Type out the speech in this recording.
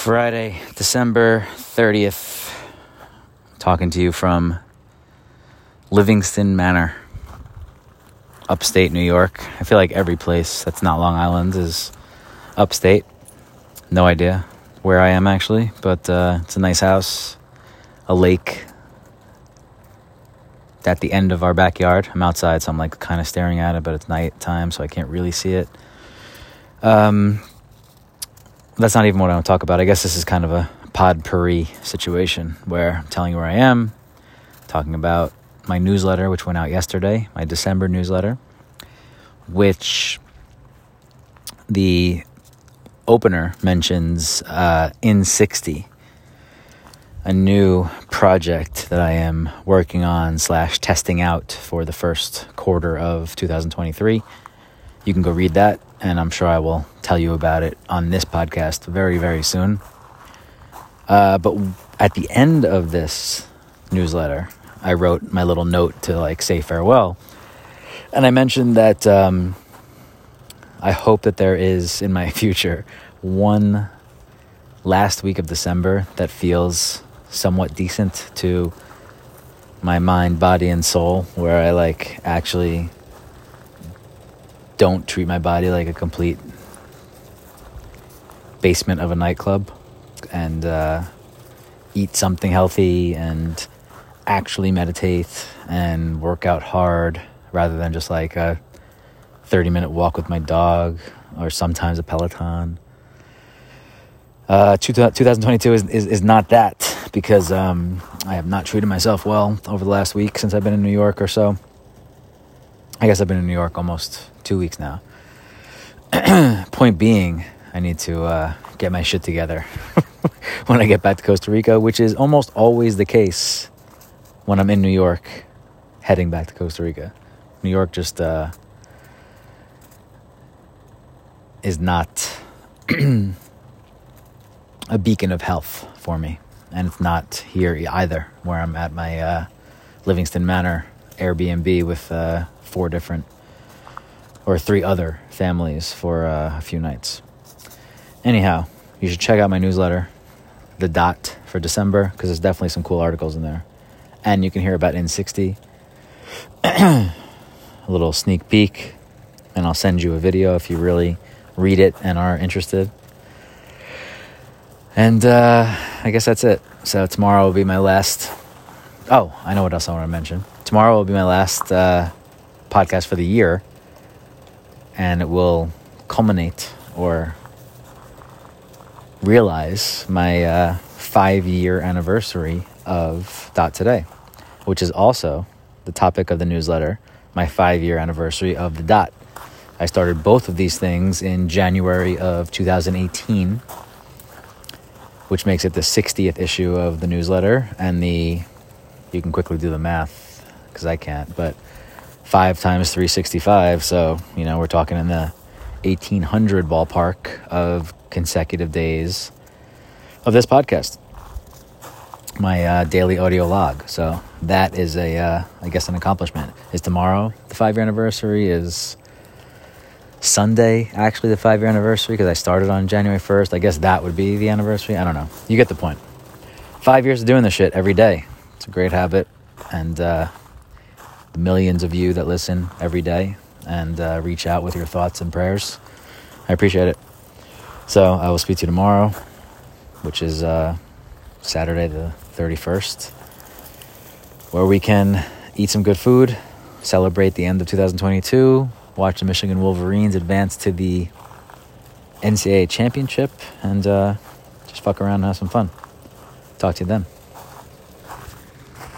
Friday, December 30th. Talking to you from Livingston Manor, upstate New York. I feel like every place that's not Long Island is upstate. No idea where I am actually, but uh, it's a nice house, a lake at the end of our backyard. I'm outside, so I'm like kind of staring at it, but it's night time, so I can't really see it. Um, that's not even what I want to talk about. I guess this is kind of a potpourri situation where I'm telling you where I am, talking about my newsletter, which went out yesterday, my December newsletter, which the opener mentions uh, N60 a new project that i am working on slash testing out for the first quarter of 2023 you can go read that and i'm sure i will tell you about it on this podcast very very soon. Uh, but at the end of this newsletter i wrote my little note to like say farewell. And i mentioned that um, I hope that there is in my future one last week of December that feels somewhat decent to my mind, body, and soul, where I like actually don't treat my body like a complete basement of a nightclub and uh, eat something healthy and actually meditate and work out hard rather than just like a 30 minute walk with my dog or sometimes a Peloton. Uh, 2022 is, is, is not that because um, I have not treated myself well over the last week since I've been in New York or so. I guess I've been in New York almost two weeks now. Point being, I need to uh, get my shit together when I get back to Costa Rica, which is almost always the case when I'm in New York heading back to Costa Rica. New York just uh, is not a beacon of health for me. And it's not here either, where I'm at my uh, Livingston Manor Airbnb with uh, four different or three other families for uh, a few nights. Anyhow, you should check out my newsletter, The Dot, for December, because there's definitely some cool articles in there. And you can hear about N60, a little sneak peek, and I'll send you a video if you really read it and are interested. And uh, I guess that's it. So tomorrow will be my last. Oh, I know what else I want to mention. Tomorrow will be my last uh, podcast for the year, and it will culminate or realize my uh, five year anniversary of Dot Today, which is also the topic of the newsletter, my five year anniversary of the Dot. I started both of these things in January of 2018, which makes it the 60th issue of the newsletter. And the, you can quickly do the math because I can't, but five times 365. So, you know, we're talking in the 1800 ballpark of consecutive days of this podcast. My uh, daily audio log. So that is a, uh, I guess, an accomplishment. Is tomorrow the five year anniversary? Is Sunday, actually, the five year anniversary, because I started on January 1st. I guess that would be the anniversary. I don't know. You get the point. Five years of doing this shit every day. It's a great habit. And uh, the millions of you that listen every day and uh, reach out with your thoughts and prayers, I appreciate it. So I will speak to you tomorrow, which is uh, Saturday the 31st, where we can eat some good food, celebrate the end of 2022 watch the Michigan Wolverines advance to the NCAA championship and uh, just fuck around and have some fun. Talk to you then.